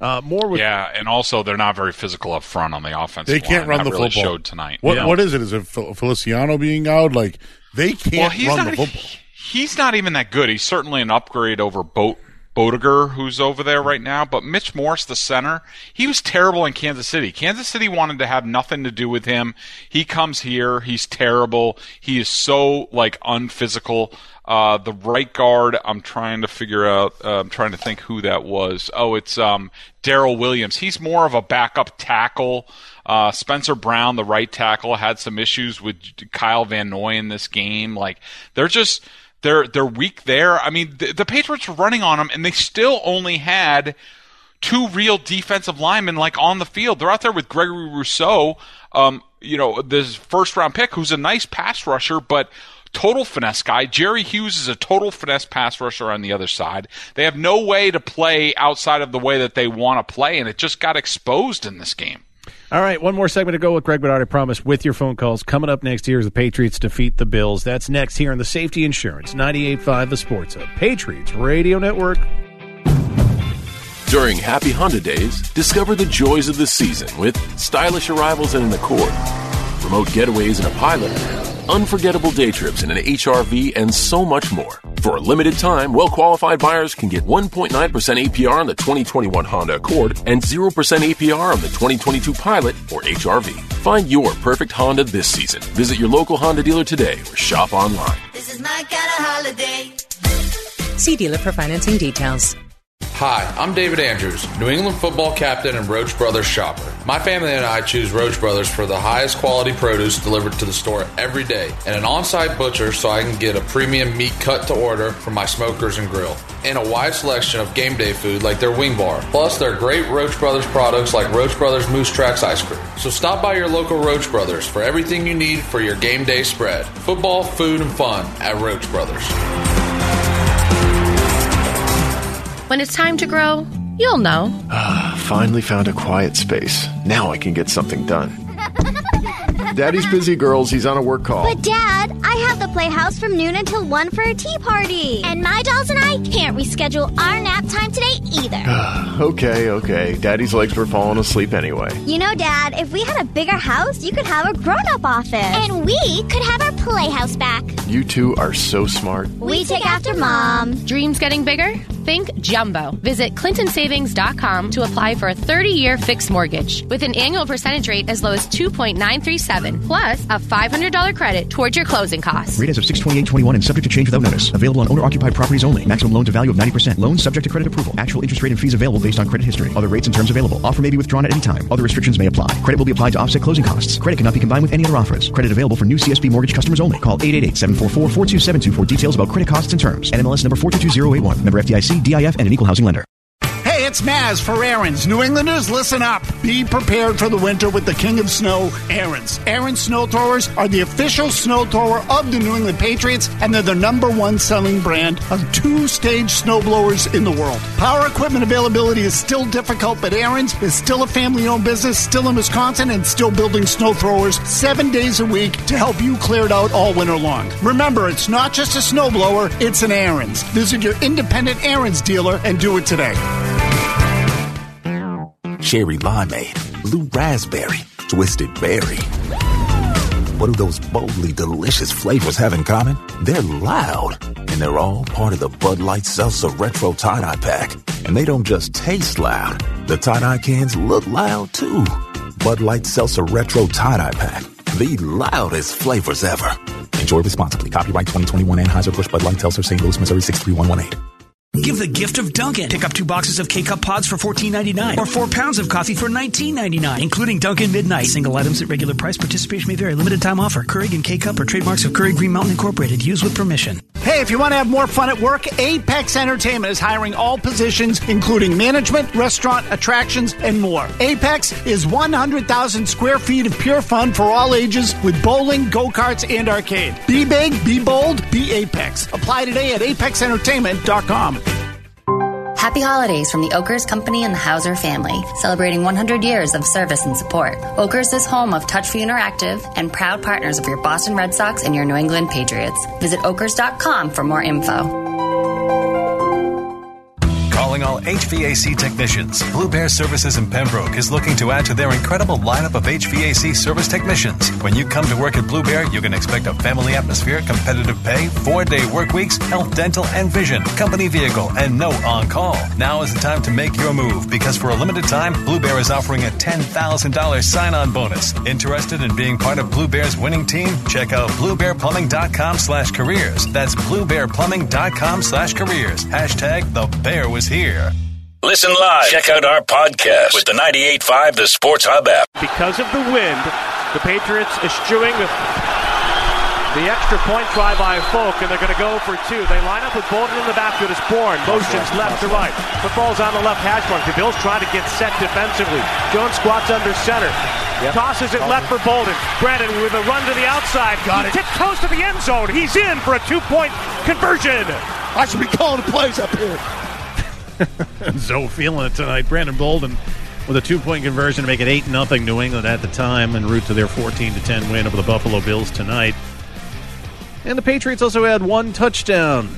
Speaker 4: Uh, more with
Speaker 5: yeah, and also they're not very physical up front on the offense.
Speaker 6: They can't run
Speaker 5: that
Speaker 6: the
Speaker 5: really
Speaker 6: football.
Speaker 5: Showed tonight.
Speaker 6: What what is it? Is it Feliciano being out? Like they can't
Speaker 5: Well, he's
Speaker 6: run
Speaker 5: not.
Speaker 6: the football.
Speaker 5: He's not even that good. He's certainly an upgrade over Boat Bodeger, who's over there right now. But Mitch Morse, the center, he was terrible in Kansas City. Kansas City wanted to have nothing to do with him. He comes here, he's terrible. He is so like unphysical. Uh, the right guard, I'm trying to figure out. Uh, I'm trying to think who that was. Oh, it's um, Daryl Williams. He's more of a backup tackle. Uh, Spencer Brown, the right tackle, had some issues with Kyle Van Noy in this game. Like they're just they're they're weak there. I mean, the, the Patriots were running on them, and they still only had two real defensive linemen like on the field. They're out there with Gregory Rousseau, um, you know, this first round pick who's a nice pass rusher, but total finesse guy. Jerry Hughes is a total finesse pass rusher on the other side. They have no way to play outside of the way that they want to play, and it just got exposed in this game.
Speaker 4: All right, one more segment to go with Greg Bedard, I promise, with your phone calls. Coming up next here is the Patriots defeat the Bills. That's next here on the Safety Insurance 98.5 The Sports Hub. Patriots Radio Network.
Speaker 29: During Happy Honda Days, discover the joys of the season with stylish arrivals in an Accord, remote getaways in a Pilot, unforgettable day trips in an HRV, and so much more. For a limited time, well qualified buyers can get 1.9% APR on the 2021 Honda Accord and 0% APR on the 2022 Pilot or HRV. Find your perfect Honda this season. Visit your local Honda dealer today or shop online.
Speaker 30: This is my kind of holiday.
Speaker 20: See dealer for financing details.
Speaker 31: Hi, I'm David Andrews, New England football captain and Roche Brothers shopper. My family and I choose Roche Brothers for the highest quality produce delivered to the store every day, and an on site butcher so I can get a premium meat cut to order from my smokers and grill, and a wide selection of game day food like their wing bar, plus their great Roche Brothers products like Roche Brothers Moose Tracks ice cream. So stop by your local Roche Brothers for everything you need for your game day spread football, food, and fun at Roche Brothers.
Speaker 32: When it's time to grow, you'll know.
Speaker 33: Ah, finally found a quiet space. Now I can get something done. Daddy's busy, girls. He's on a work call.
Speaker 34: But Dad, I have the playhouse from noon until 1 for a tea party. And my dolls and I can't reschedule our nap time today either.
Speaker 33: okay, okay. Daddy's legs were falling asleep anyway.
Speaker 34: You know, Dad, if we had a bigger house, you could have a grown up office. And we could have our playhouse back.
Speaker 33: You two are so smart.
Speaker 34: We take after Mom.
Speaker 32: Dreams getting bigger? Think jumbo. Visit clintonsavings.com to apply for a 30 year fixed mortgage with an annual percentage rate as low as 2.937 plus a $500 credit towards your closing costs.
Speaker 35: Rate as of 62821 and subject to change without notice. Available on owner occupied properties only. Maximum loan to value of 90%. Loan subject to credit approval. Actual interest rate and fees available based on credit history. Other rates and terms available. Offer may be withdrawn at any time. Other restrictions may apply. Credit will be applied to offset closing costs. Credit cannot be combined with any other offers. Credit available for new CSB mortgage customers only. Call 888-744-4272 for details about credit costs and terms. NMLS number 422081. Member FDIC, DIF, and an equal housing lender.
Speaker 14: It's Mazz for Ariens. New Englanders, listen up. Be prepared for the winter with the King of Snow, Ariens. Ariens snow throwers are the official snow thrower of the New England Patriots, and they're the number one selling brand of two stage snow blowers in the world. Power equipment availability is still difficult, but Ariens is still a family owned business, still in Wisconsin, and still building snow throwers seven days a week to help you clear it out all winter long. Remember, it's not just a snow blower, it's an Ariens. Visit your independent Ariens dealer and do it today.
Speaker 26: Cherry limeade, blue raspberry, twisted berry. What do those boldly delicious flavors have in common? They're loud, and they're all part of the Bud Light Seltzer Retro Tie-Dye Pack. And they don't just taste loud. The tie-dye cans look loud, too. Bud Light Seltzer Retro Tie-Dye Pack. The loudest flavors ever. Enjoy responsibly. Copyright 2021 Anheuser-Busch Bud Light Seltzer St. Louis, Missouri 63118.
Speaker 13: Give the gift of Dunkin'. Pick up two boxes of K-Cup pods for $14.99 or four pounds of coffee for $19.99, including Dunkin' Midnight. Single items at regular price. Participation may vary. Limited time offer. Keurig and K-Cup are trademarks of Keurig Green Mountain Incorporated. Use with permission.
Speaker 14: Hey, if you want to have more fun at work, Apex Entertainment is hiring all positions, including management, restaurant, attractions, and more. Apex is 100,000 square feet of pure fun for all ages with bowling, go karts, and arcade. Be big, be bold, be Apex. Apply today at apexentertainment.com.
Speaker 36: Happy holidays from the Ockers Company and the Hauser family, celebrating 100 years of service and support. Ockers is home of TouchView Interactive and proud partners of your Boston Red Sox and your New England Patriots. Visit ockers.com for more info.
Speaker 37: All HVAC technicians. Blue Bear Services in Pembroke is looking to add to their incredible lineup of HVAC service technicians. When you come to work at Blue Bear, you can expect a family atmosphere, competitive pay, four day work weeks, health, dental, and vision, company vehicle, and no on call. Now is the time to make your move because for a limited time, Blue Bear is offering a $10,000 sign on bonus. Interested in being part of Blue Bear's winning team? Check out bluebearplumbing.com slash careers. That's bluebearplumbing.com slash careers. Hashtag the bear was here.
Speaker 1: Listen live. Check out our podcast with the 98.5 The Sports Hub app.
Speaker 2: Because of the wind, the Patriots eschewing the
Speaker 38: The extra point try by Folk, and they're going to go for two. They line up with Bolden in the backfield. It's Bourne. Motions left to right. Football's on the left hash mark. The Bills trying to get set defensively. Jones squats under center. Tosses it left for Bolden. Brandon with a run to the outside.
Speaker 39: Got
Speaker 38: he
Speaker 39: it.
Speaker 38: tipped close to the end zone. He's in for a two-point conversion.
Speaker 39: I should be calling the plays up here.
Speaker 4: Zoe feeling it tonight. Brandon Bolden with a two-point conversion to make it eight nothing New England at the time, en route to their fourteen to ten win over the Buffalo Bills tonight. And the Patriots also had one touchdown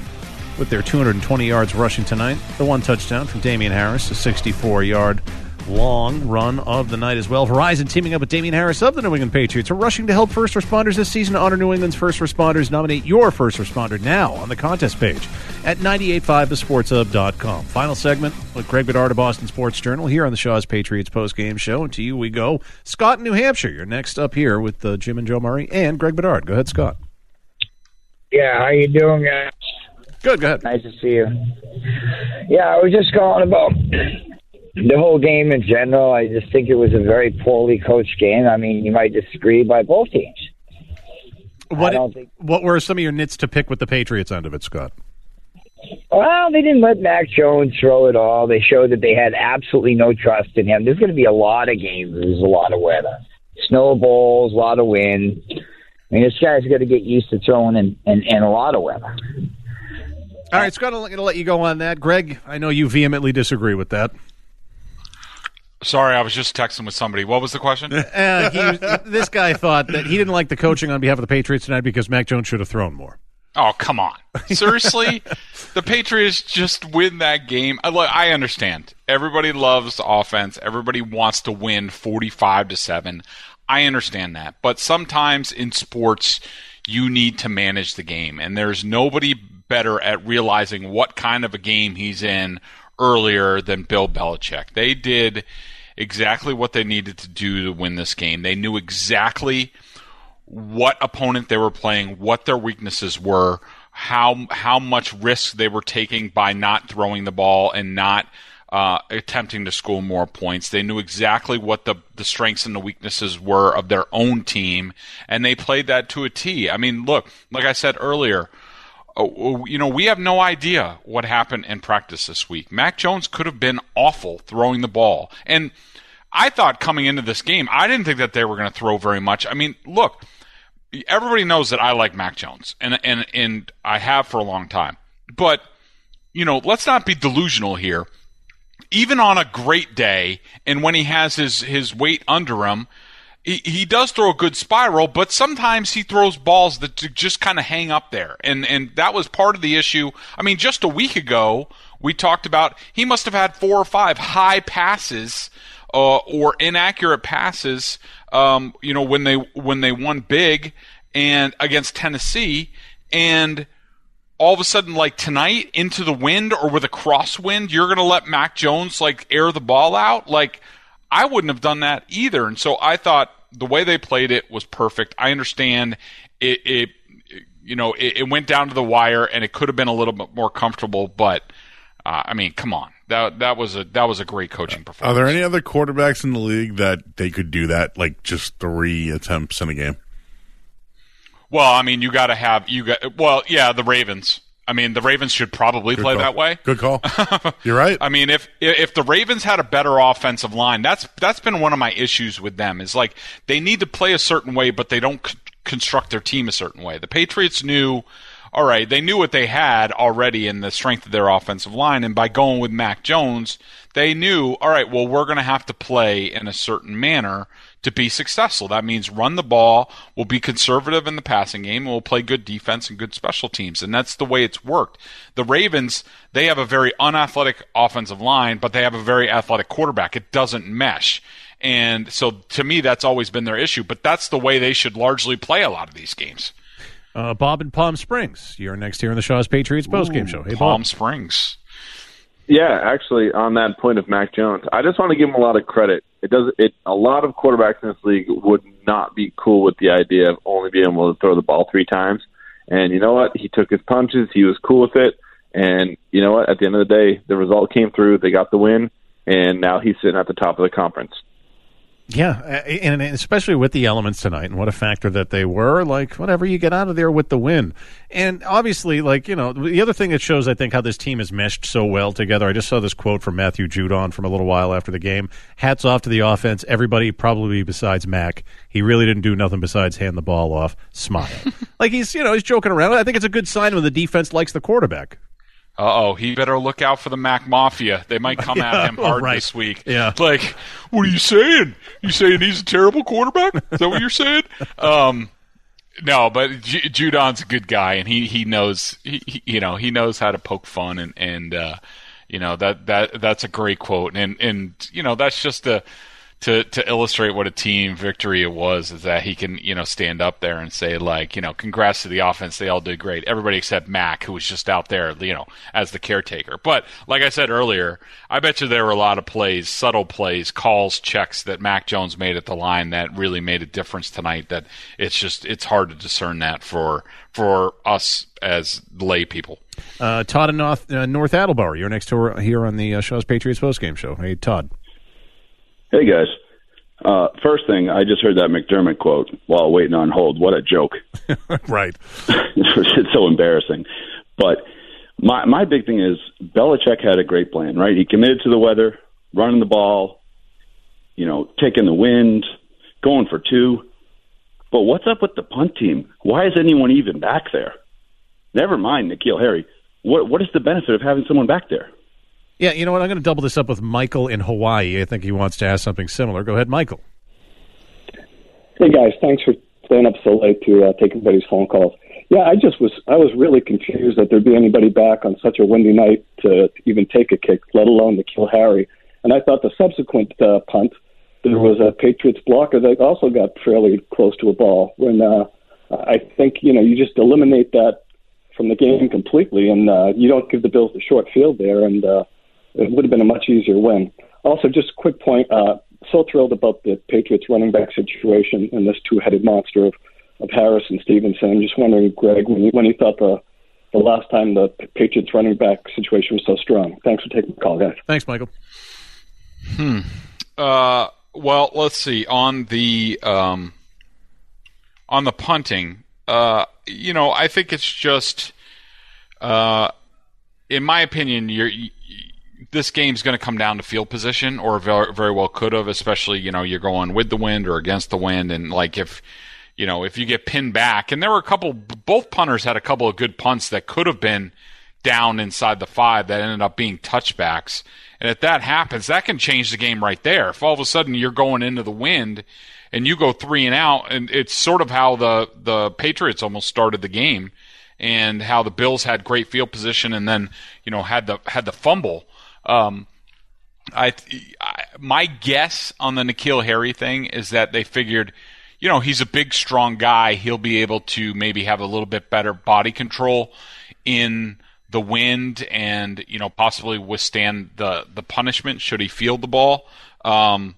Speaker 4: with their 220 yards rushing tonight. The one touchdown from Damien Harris, a 64-yard long run of the night as well. Verizon teaming up with Damien Harris of the New England Patriots are rushing to help first responders this season to honor New England's first responders. Nominate your first responder now on the contest page at 985thesportshub.com. Final segment with Greg Bedard of Boston Sports Journal here on the Shaw's Patriots postgame show. And to you we go. Scott in New Hampshire, you're next up here with uh, Jim and Joe Murray and Greg Bedard. Go ahead, Scott.
Speaker 40: Yeah, how you doing, guys?
Speaker 4: Good, go ahead.
Speaker 40: Nice to see you. Yeah, I was just calling about the whole game in general. I just think it was a very poorly coached game. I mean, you might disagree by both teams.
Speaker 4: What, what were some of your nits to pick with the Patriots end of it, Scott?
Speaker 40: Well, they didn't let Mac Jones throw it all. They showed that they had absolutely no trust in him. There's going to be a lot of games. There's a lot of weather, snowballs, a lot of wind. I mean, this guy's got to get used to throwing in, in, in a lot of weather.
Speaker 4: All right, Scott, I'm going to let you go on that. Greg, I know you vehemently disagree with that.
Speaker 5: Sorry, I was just texting with somebody. What was the question?
Speaker 4: Uh, he, this guy thought that he didn't like the coaching on behalf of the Patriots tonight because Mac Jones should have thrown more.
Speaker 5: Oh, come on. Seriously? the Patriots just win that game. I, look, I understand. Everybody loves offense. Everybody wants to win 45 to 7. I understand that. But sometimes in sports, you need to manage the game. And there's nobody better at realizing what kind of a game he's in earlier than Bill Belichick. They did exactly what they needed to do to win this game. They knew exactly what opponent they were playing, what their weaknesses were, how how much risk they were taking by not throwing the ball and not uh, attempting to score more points. They knew exactly what the the strengths and the weaknesses were of their own team, and they played that to a T. I mean, look, like I said earlier. Uh, You know, we have no idea what happened in practice this week. Mac Jones could have been awful throwing the ball. And I thought coming into this game, I didn't think that they were going to throw very much. I mean, look, everybody knows that I like Mac Jones, and and and I have for a long time. But you know, let's not be delusional here. Even on a great day, and when he has his his weight under him, he, does throw a good spiral. But sometimes he throws balls that just kind of hang up there, and and that was part of the issue. I mean, just a week ago, we talked about he must have had four or five high passes uh, or inaccurate passes. Um, you know, when they when they won big and against Tennessee, and all of a sudden, like tonight, into the wind or with a crosswind, you're going to let Mac Jones like air the ball out. Like I wouldn't have done that either. And so I thought the way they played it was perfect. I understand it. it you know, it, it went down to the wire, and it could have been a little bit more comfortable, but. Uh, I mean, come on. That that was a that was a great coaching performance.
Speaker 6: Are there any other quarterbacks in the league that they could do that, like just three attempts in a game?
Speaker 5: Well, I mean, you got to have you got. Well, yeah, the Ravens. I mean, the Ravens should probably
Speaker 6: Good
Speaker 5: play
Speaker 6: call.
Speaker 5: that way.
Speaker 6: Good call. You're right.
Speaker 5: I mean, if if the Ravens had a better offensive line, that's that's been one of my issues with them. Is like they need to play a certain way, but they don't c- construct their team a certain way. The Patriots knew. All right, they knew what they had already in the strength of their offensive line, and by going with Mac Jones, they knew, all right, well, we're going to have to play in a certain manner to be successful. That means run the ball, we'll be conservative in the passing game, and we'll play good defense and good special teams. And that's the way it's worked. The Ravens, they have a very unathletic offensive line, but they have a very athletic quarterback. It doesn't mesh. And so to me, that's always been their issue, but that's the way they should largely play a lot of these games.
Speaker 4: Uh, Bob in Palm Springs, you're next here on the Shaw's Patriots postgame show. Hey,
Speaker 5: Palm
Speaker 4: Bob.
Speaker 5: Springs.
Speaker 41: Yeah, actually, on that point of Mac Jones, I just want to give him a lot of credit. It does it. A lot of quarterbacks in this league would not be cool with the idea of only being able to throw the ball three times. And you know what? He took his punches. He was cool with it. And you know what? At the end of the day, the result came through. They got the win, and now he's sitting at the top of the conference.
Speaker 4: Yeah, and especially with the elements tonight and what a factor that they were. Like, whatever, you get out of there with the win. And obviously, like, you know, the other thing that shows, I think, how this team is meshed so well together. I just saw this quote from Matthew Judon from a little while after the game. Hats off to the offense. Everybody, probably besides Mac, he really didn't do nothing besides hand the ball off, smile. like, he's, you know, he's joking around. I think it's a good sign when the defense likes the quarterback.
Speaker 5: Uh oh, he better look out for the Mac Mafia. They might come
Speaker 4: Yeah,
Speaker 5: at him hard
Speaker 4: right.
Speaker 5: this week.
Speaker 4: Yeah.
Speaker 5: Like, what are you saying? You saying he's a terrible quarterback? Is that what you're saying? Um, no, but Ju- Judon's a good guy, and he he knows he, he you know he knows how to poke fun, and and uh, you know that that that's a great quote, and and you know that's just a. To, to illustrate what a team victory it was is that he can you know stand up there and say like you know congrats to the offense they all did great everybody except Mac who was just out there you know as the caretaker but like I said earlier I bet you there were a lot of plays subtle plays calls checks that Mac Jones made at the line that really made a difference tonight that it's just it's hard to discern that for for us as lay people
Speaker 4: Uh, Todd in North, uh, North Attleboro, you're next to here on the uh, Shaw's Patriots postgame show. Hey, Todd.
Speaker 42: Hey guys. Uh, first thing, I just heard that McDermott quote while waiting on hold. What a joke!
Speaker 4: right.
Speaker 42: it's so embarrassing. But my my big thing is Belichick had a great plan, right? He committed to the weather, running the ball, you know, taking the wind, going for two. But what's up with the punt team? Why is anyone even back there? Never mind N'Keal Harry. What what is the benefit of having someone back there?
Speaker 4: Yeah, you know what? I'm going to double this up with Michael in Hawaii. I think he wants to ask something similar. Go ahead, Michael.
Speaker 43: Hey guys, thanks for staying up so late to uh, take everybody's phone calls. Yeah, I just was I was really confused that there'd be anybody back on such a windy night to even take a kick, let alone N'Keal Harry. And I thought the subsequent uh, punt, there was a Patriots blocker that also got fairly close to a ball. When uh, I think you know you just eliminate that from the game completely, and uh, you don't give the Bills the short field there, and uh, it would have been a much easier win. Also, just a quick point. Uh, so thrilled about the Patriots running back situation and this two-headed monster of, of Harris and Stevenson. I'm just wondering, Greg, when you, when you thought the the last time the Patriots running back situation was so strong. Thanks for taking the call, guys.
Speaker 4: Thanks, Michael.
Speaker 5: Hmm. Uh, well, let's see. On the um, on the punting, uh, you know, I think it's just, uh, in my opinion, you're. This game's going to come down to field position, or very, very well could have. Especially, you know, you're going with the wind or against the wind, and like if, you know, if you get pinned back, and there were a couple. Both punters had a couple of good punts that could have been down inside the five that ended up being touchbacks. And if that happens, that can change the game right there. If all of a sudden you're going into the wind and you go three and out, and it's sort of how the the Patriots almost started the game, and how the Bills had great field position and then you know had the had the fumble. Um, I, I my guess on the N'Keal Harry thing is that they figured, you know, he's a big, strong guy. He'll be able to maybe have a little bit better body control in the wind and you know possibly withstand the the punishment should he field the ball. Um,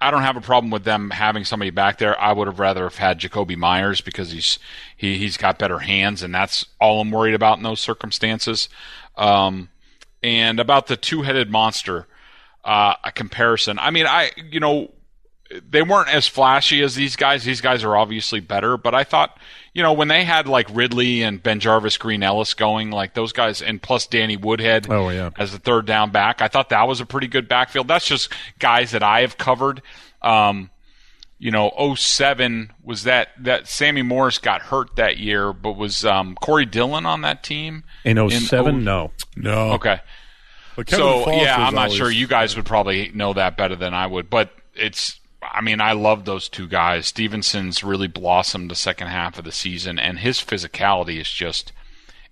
Speaker 5: I don't have a problem with them having somebody back there. I would have rather have had Jakobi Meyers because he's he he's got better hands, and that's all I'm worried about in those circumstances. Um, and about the two-headed monster, uh, a comparison. I mean, I you know they weren't as flashy as these guys. These guys are obviously better, but I thought, you know, when they had like Ridley and BenJarvus, Green Ellis going, like those guys, and plus Danny Woodhead
Speaker 4: Oh, yeah.
Speaker 5: as the third down back, I thought that was a pretty good backfield. That's just guys that I have covered. Um, you know, 07 was that that Sammy Morris got hurt that year, but was um, Corey Dillon on that team
Speaker 4: In 07?
Speaker 5: oh-
Speaker 4: no.
Speaker 6: No.
Speaker 5: Okay.
Speaker 6: But Kevin
Speaker 5: so
Speaker 6: Faulk
Speaker 5: yeah, I'm not
Speaker 6: always-
Speaker 5: sure. You guys would probably know that better than I would, but it's. I mean, I love those two guys. Stevenson's really blossomed the second half of the season, and his physicality is just.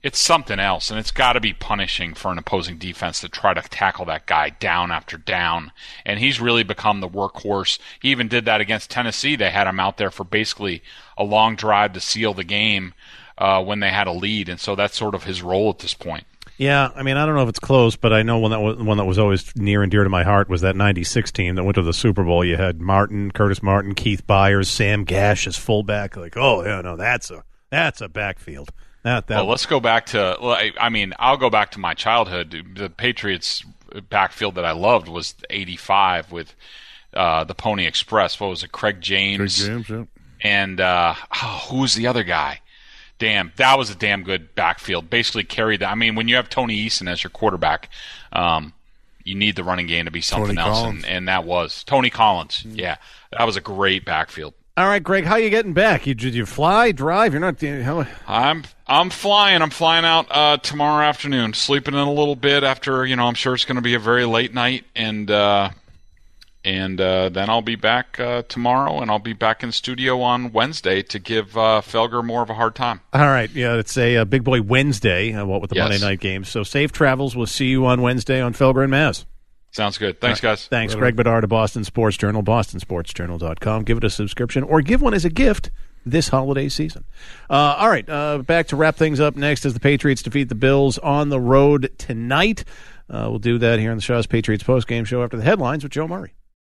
Speaker 5: It's something else, and it's got to be punishing for an opposing defense to try to tackle that guy down after down. And he's really become the workhorse. He even did that against Tennessee. They had him out there for basically a long drive to seal the game uh, when they had a lead, and so that's sort of his role at this point.
Speaker 4: Yeah, I mean, I don't know if it's close, but I know one that was, one that was always near and dear to my heart was that '96 team that went to the Super Bowl. You had Martin, Curtis Martin, Keith Byars, Sam Gash as fullback. Like, oh yeah, no, that's a that's a backfield. That that
Speaker 5: well, let's go back to. I- mean, I'll go back to my childhood. The Patriots backfield that I loved was '85 with uh, the Pony Express. What was it? Craig James.
Speaker 6: Craig James, yeah.
Speaker 5: And uh, oh, who was the other guy? Damn, that was a damn good backfield. Basically carried that. I mean, when you have Tony Eason as your quarterback, um, you need the running game to be something
Speaker 6: Tony
Speaker 5: else, and, and that was Tony Collins. Yeah, that was a great backfield.
Speaker 4: All right, Greg, how you getting back? You, did you fly, drive? You're not. How,
Speaker 5: I'm I'm flying. I'm flying out uh, tomorrow afternoon. Sleeping in a little bit after you know. I'm sure it's going to be a very late night, and uh, and uh, then I'll be back uh, tomorrow, and I'll be back in studio on Wednesday to give uh, Felger more of a hard time.
Speaker 4: all right, yeah, it's a, uh big boy Wednesday. Uh, what with the
Speaker 5: Yes.
Speaker 4: Monday night games? So safe travels. We'll see you on Wednesday on Felger and Mazz.
Speaker 5: Sounds good. Thanks, guys.
Speaker 4: Thanks, Greg Bedard of Boston Sports Journal, bostonsportsjournal.com. Give it a subscription or give one as a gift this holiday season. Uh, all right, uh, back to wrap things up next as the Patriots defeat the Bills on the road tonight. Uh, we'll do that here on the Shaw's Patriots postgame show after the headlines with Joe Murray.